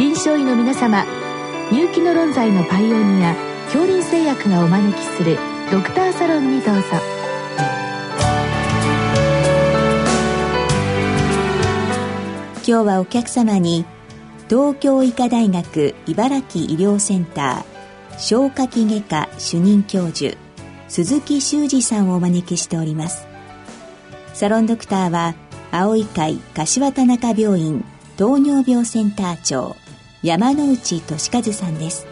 臨床医の皆様入気の論剤のパイオニア恐林製薬がお招きするドクターサロンにどうぞ。今日はお客様に東京医科大学茨城医療センター消化器外科主任教授鈴木修二さんをお招きしております。サロンドクターは青い会柏田中病院糖尿病センター長。山内俊和さんです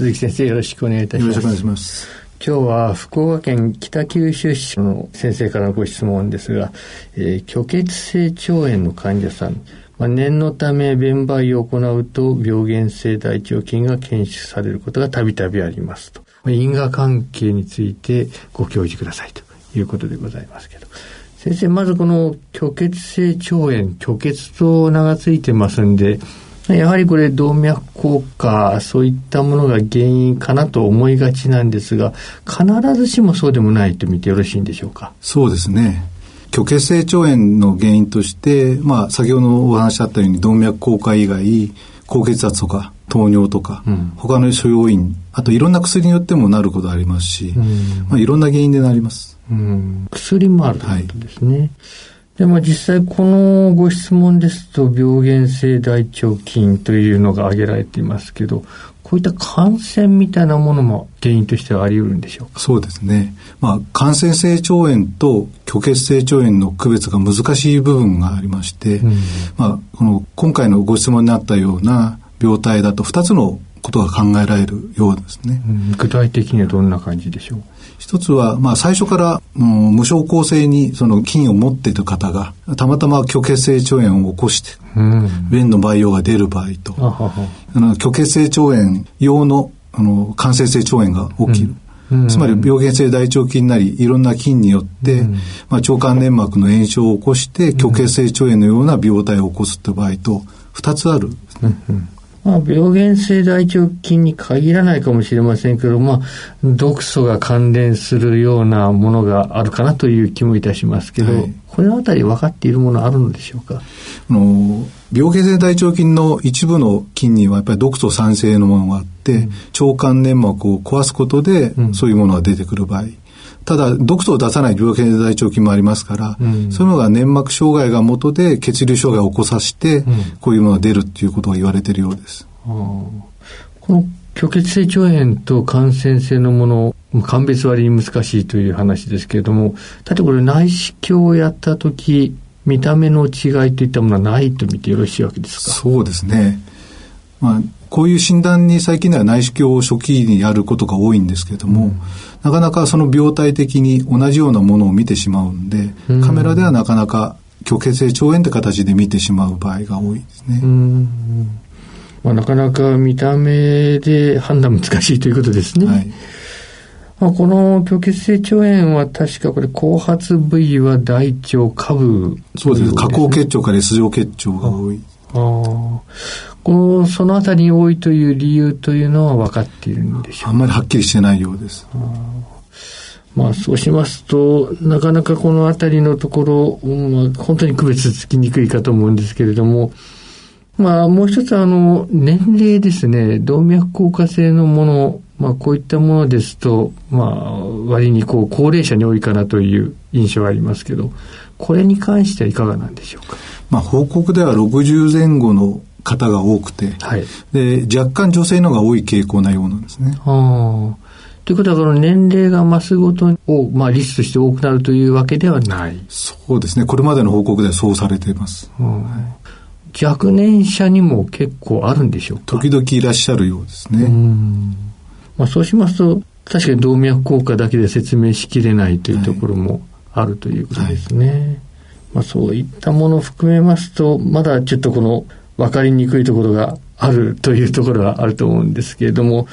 鈴木先生よろしくお願いいたします。今日は福岡県北九州市の先生からのご質問ですが、えー、虚血性腸炎の患者さん、まあ、念のため弁売を行うと病原性大腸菌が検出されることがたびたびありますと。まあ、因果関係についてご教示くださいということでございますけど。先生、まずこの虚血性腸炎、虚血と名が付いてますんで、やはりこれ動脈硬化、そういったものが原因かなと思いがちなんですが、必ずしもそうでもないと見てよろしいんでしょうか？そうですね。虚血性腸炎の原因として、まあ、先ほどお話あったように動脈硬化以外、高血圧とか糖尿とか、うん、他の諸要因、あといろんな薬によってもなることありますし、うん、まあ、いろんな原因でなります。うん、薬もあるということですね。はいでも実際このご質問ですと病原性大腸菌というのが挙げられていますけど、こういった感染みたいなものも原因としてはあり得るんでしょうか？そうですね。まあ、感染性腸炎と虚血性腸炎の区別が難しい部分がありまして、うん、まあ、この今回のご質問にあったような病態だと2つのことが考えられるようですね。うん、具体的にはどんな感じでしょう？一つは、まあ、最初から、うん、無症候性にその菌を持っている方が、たまたま虚血性腸炎を起こして、うん、便の培養が出る場合と、あの虚血性腸炎用のあの感染性腸炎が起きる。うん、つまり病原性大腸菌なりいろんな菌によって、うん、まあ、腸管粘膜の炎症を起こして虚血性腸炎のような病態を起こすという場合と2つある、うんまあ、病原性大腸菌に限らないかもしれませんけど、まあ、毒素が関連するようなものがあるかなという気もいたしますけど、はい、このあたり分かっているものあるのでしょうか？あの病原性大腸菌の一部の菌にはやっぱり毒素酸性のものがあって、うん、腸管粘膜を壊すことで、そういうものが出てくる場合、ただ、毒素を出さない病原性大腸菌もありますから、うん、そういうのが粘膜障害が元で血流障害を起こさせて、うん、こういうものが出るっていうことが言われているようです。この虚血性腸炎と感染性のもの、鑑別割に難しいという話ですけれども、例えばこれ内視鏡をやった時、見た目の違いといったものはないと見てよろしいわけですか？そうですね。まあ、こういう診断に最近では内視鏡を初期にやることが多いんですけれども、うん、なかなかその病態的に同じようなものを見てしまうんで、うん、カメラではなかなか虚血性腸炎って形で見てしまう場合が多いですね。まあ、なかなか見た目で判断難しいということですね。はいまあ、この虚血性腸炎は確かこれ後発部位は大腸下部、ね、そうです。下行結腸から S 状結腸が多い。ああ。この、そのあたりに多いという理由というのは分かっているんでしょうあんまりはっきりしてないようです。まあ、そうしますと、なかなかこのあたりのところ、まあ、本当に区別つきにくいかと思うんですけれども、まあ、もう一つ、あの、年齢ですね、動脈硬化性のもの、まあ、こういったものですと、まあ、割にこう、高齢者に多いかなという印象がありますけど、これに関してはいかがなんでしょうか？まあ、報告では60前後の方が多くて、はい、で若干女性のが多い傾向なようなんですね。はあということは、この年齢が増すごとを、まあ、率として多くなるというわけではないそうですね。これまでの報告ではそうされています。はい、若年者にも結構あるんでしょうか？時々いらっしゃるようですね。まあ、そうしますと、確かに動脈硬化だけで説明しきれないというところもあるということですね。はい、まあ、そういったものを含めますと、まだちょっとこの分かりにくいところがあるというところがあると思うんですけれども、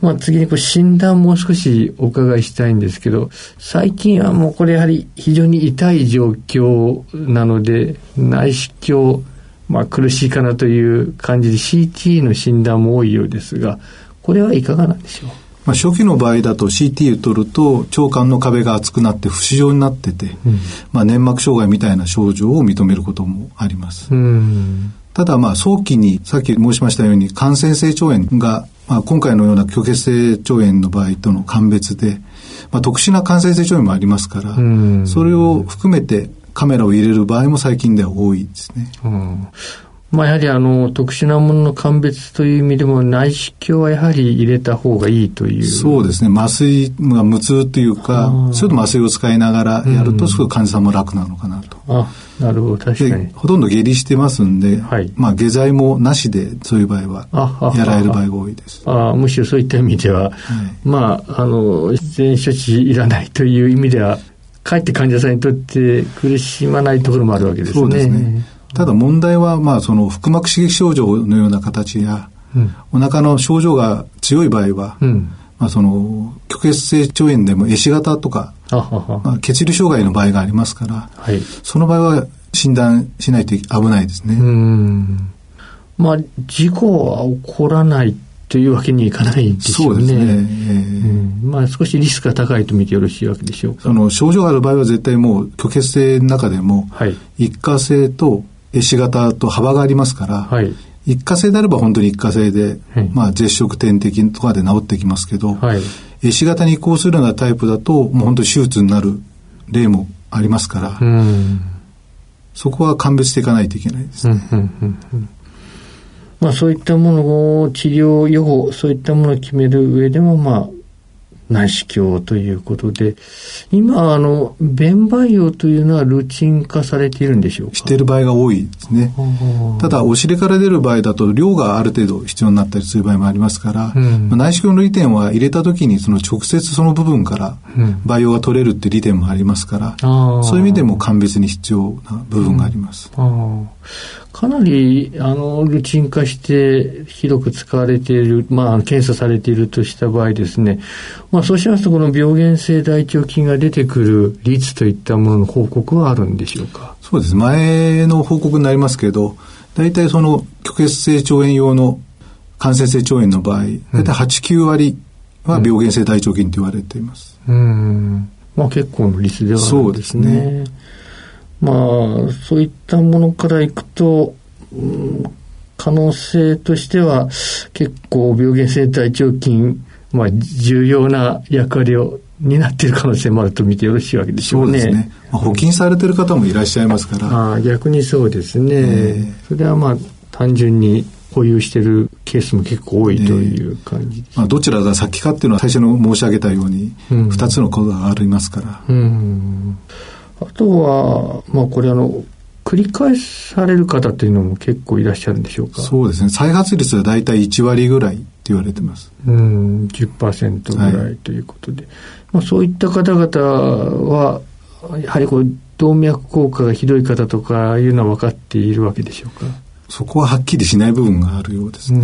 まあ、次にこう診断もう少しお伺いしたいんですけど、最近はもうこれやはり非常に痛い状況なので、内視鏡、まあ、苦しいかなという感じで CT の診断も多いようですが、これはいかがなんでしょう？まあ、初期の場合だと CT を取ると腸管の壁が厚くなって不死状になってて、うん、まあ、粘膜障害みたいな症状を認めることもあります。ただまあ早期にさっき申しましたように感染性腸炎がまあ、今回のような虚血性腸炎の場合との鑑別で、まあ、特殊な感染性腸炎もありますから、それを含めてカメラを入れる場合も最近では多いですね。うんまあ、やはりあの特殊なものの鑑別という意味でも内視鏡はやはり入れた方がいいという。そうですね。麻酔が無痛というかちょっと麻酔を使いながらやるとすごい患者さんも楽なのかなと。あなるほど。確かに。ほとんど下痢してますんで、はい、まあ下剤もなしでそういう場合はやられる場合が多いです。あむしろそういった意味では、はい、まああの全処置いらないという意味ではかえって患者さんにとって苦しまないところもあるわけですね。そうですねただ問題は、まあ、その腹膜刺激症状のような形や、うん、お腹の症状が強い場合は、うん、まあ、その虚血性腸炎でも絵師型とかまあ、血流障害の場合がありますから、はい、その場合は診断しないと危ないですね。まあ、事故は起こらないというわけにいかないですよね。そうですね。えー、まあ、少しリスクが高いと見てよろしいわけでしょうか。その症状がある場合は絶対もう虚血性の中でも、はい、一過性と絵師型と幅がありますから、はい、一過性であれば本当に一過性で、はい、まあ絶食点滴とかで治ってきますけど、はい、絵師型に移行するようなタイプだと、もう本当に手術になる例もありますから、そこは鑑別していかないといけないです。ね。まあそういったものを治療予報、そういったものを決める上でも、まあ内視鏡ということで、今、あの、弁培養というのはルーチン化されているんでしょうか？している場合が多いですね。ただ、お尻から出る場合だと、量がある程度必要になったりする場合もありますから、うん、内視鏡の利点は入れた時に、その直接その部分から培養が取れるっていう利点もありますから、うん、そういう意味でも鑑別に必要な部分があります。うんかなり、あの、ルチン化して広く使われている、まあ、検査されているとした場合ですね、まあ、そうしますと、この病原性大腸菌が出てくる率といったものの報告はあるんでしょうか？そうです。前の報告になりますけど、大体その、虚血性腸炎用の感染性腸炎の場合、大体8、9割は病原性大腸菌と言われています。うん。まあ、結構の率ではあるんですね。そうですね。まあ、そういったものからいくと、うん、可能性としては結構病原性大腸菌、まあ、重要な役割を担っている可能性もあると見てよろしいわけでしょうね。そうですね。まあ、補菌されてる方もいらっしゃいますから。あ逆にそうですね。えー、それはまあ単純に保有しているケースも結構多いという感じまあ、どちらが先かっていうのは最初の申し上げたように、二つのことがありますから。うんあとは、まあこれあの、繰り返される方っていうのも結構いらっしゃるんでしょうか？そうですね。再発率は大体1割ぐらいって言われてます。うん、10%ぐらいということで。はい、まあそういった方々は、やはりこう、動脈硬化がひどい方とかいうのは分かっているわけでしょうか？そこははっきりしない部分があるようですね。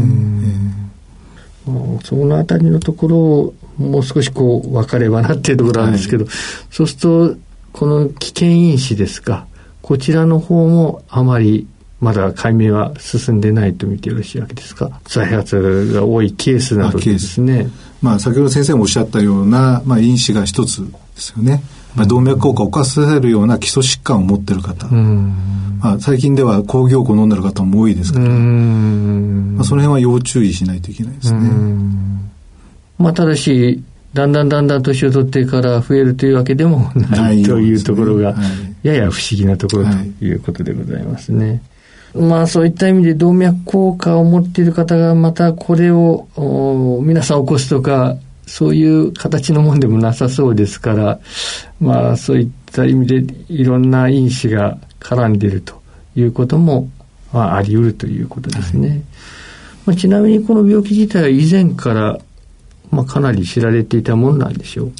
えー、そのあたりのところをもう少しこう分かればなっていうところなんですけど、はい、そうするとこの危険因子ですか、こちらの方もあまりまだ解明は進んでないと見てよろしいわけですか？再発が多いケースなどですね。まあ、先ほど先生もおっしゃったような、まあ、因子が一つですよね。まあ、動脈硬化を犯させるような基礎疾患を持っている方。まあ、最近では抗凝固を飲んでる方も多いですから、まあ、その辺は要注意しないといけないですね。まあ、ただし、だんだんだんだん年を取ってから増えるというわけでもないというところが、やや不思議なところということでございますね。まあそういった意味で動脈硬化を持っている方がまたこれを皆さん起こすとか、そういう形のもんでもなさそうですから、まあそういった意味でいろんな因子が絡んでいるということも、まあ、あり得るということですね。はい、まあ、ちなみにこの病気自体は以前からまあ、かなり知られていたもんなんでしょう。か。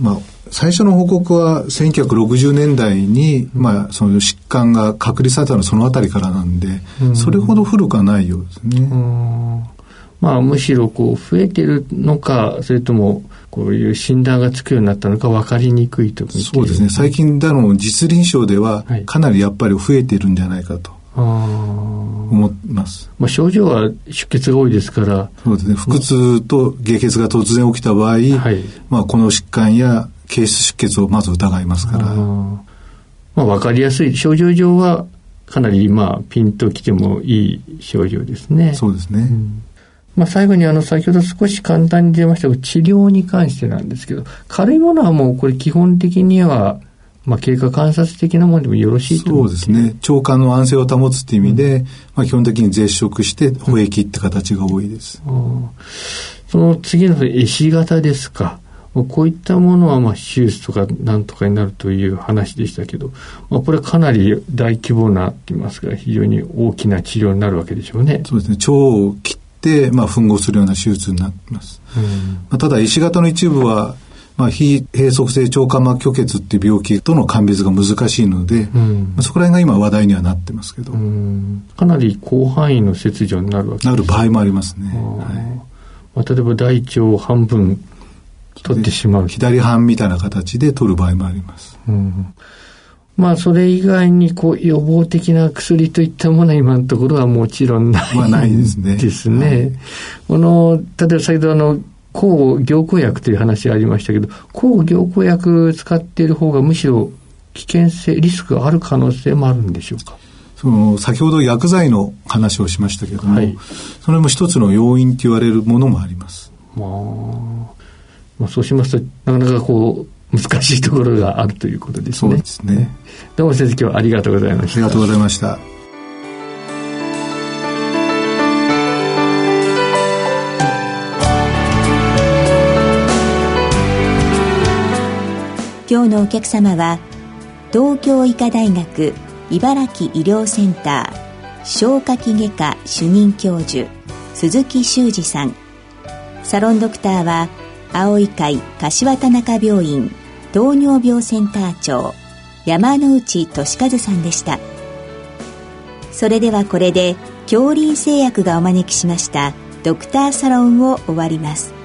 まあ最初の報告は1960年代に、うん、まあ、その疾患が確立されたのはそのあたりからなんで、うん、それほど古くはないようですね。まあ、むしろこう増えてるのかそれともこういう診断がつくようになったのか分かりにくいとそうですね。最近だの実臨床ではかなりやっぱり増えてるんじゃないかと。思います。まあ、症状は出血が多いですから。そうですね。腹痛と下血が突然起きた場合、はい、まあ、この疾患や経質出血をまず疑いますから。まあ、わかりやすい。症状上はかなり、まあ、ピンときてもいい症状ですね。そうですね。うんまあ、最後にあの先ほど少し簡単に出ましたが治療に関してなんですけど軽いものはもうこれ基本的にはまあ、経過観察的なものでもよろしいとそうですね。腸管の安静を保つっていう意味で、うん、まあ、基本的に絶食して保液って形が多いです。うん、その次の絵師型ですか。こういったものはまあ手術とかなんとかになるという話でしたけど、まあ、これはかなり大規模なと言いますか非常に大きな治療になるわけでしょうね。そうですね腸を切って、まあ、吻合するような手術になってます、うん、まあ、ただ石型の一部はまあ、非閉塞性腸管膜虚血っていう病気との鑑別が難しいので、うん、まあ、そこら辺が今話題にはなってますけど。かなり広範囲の切除になるわけですなる場合もありますね。はいまあ、例えば大腸を半分取ってしまう。左半みたいな形で取る場合もあります。うんまあ、それ以外に、こう、予防的な薬といったものは今のところはもちろんない。まあ、ないですね。ですね。はい、この、例えば先ほどあの、抗凝固薬という話がありましたけど、抗凝固薬使っている方がむしろ危険性、リスクがある可能性もあるんでしょうか？その先ほど薬剤の話をしましたけども、はい、それも一つの要因と言われるものもあります。まあ、まあ、そうしますと、なかなかこう、難しいところがあるということですね。そうですね。どうも先生、今日はありがとうございました。ありがとうございました。今日のお客様は東京医科大学茨城医療センター消化器外科主任教授鈴木修二さん。サロンドクターは青い会柏田中病院糖尿病センター長山内俊和さんでした。それではこれで恐林製薬がお招きしましたドクターサロンを終わります。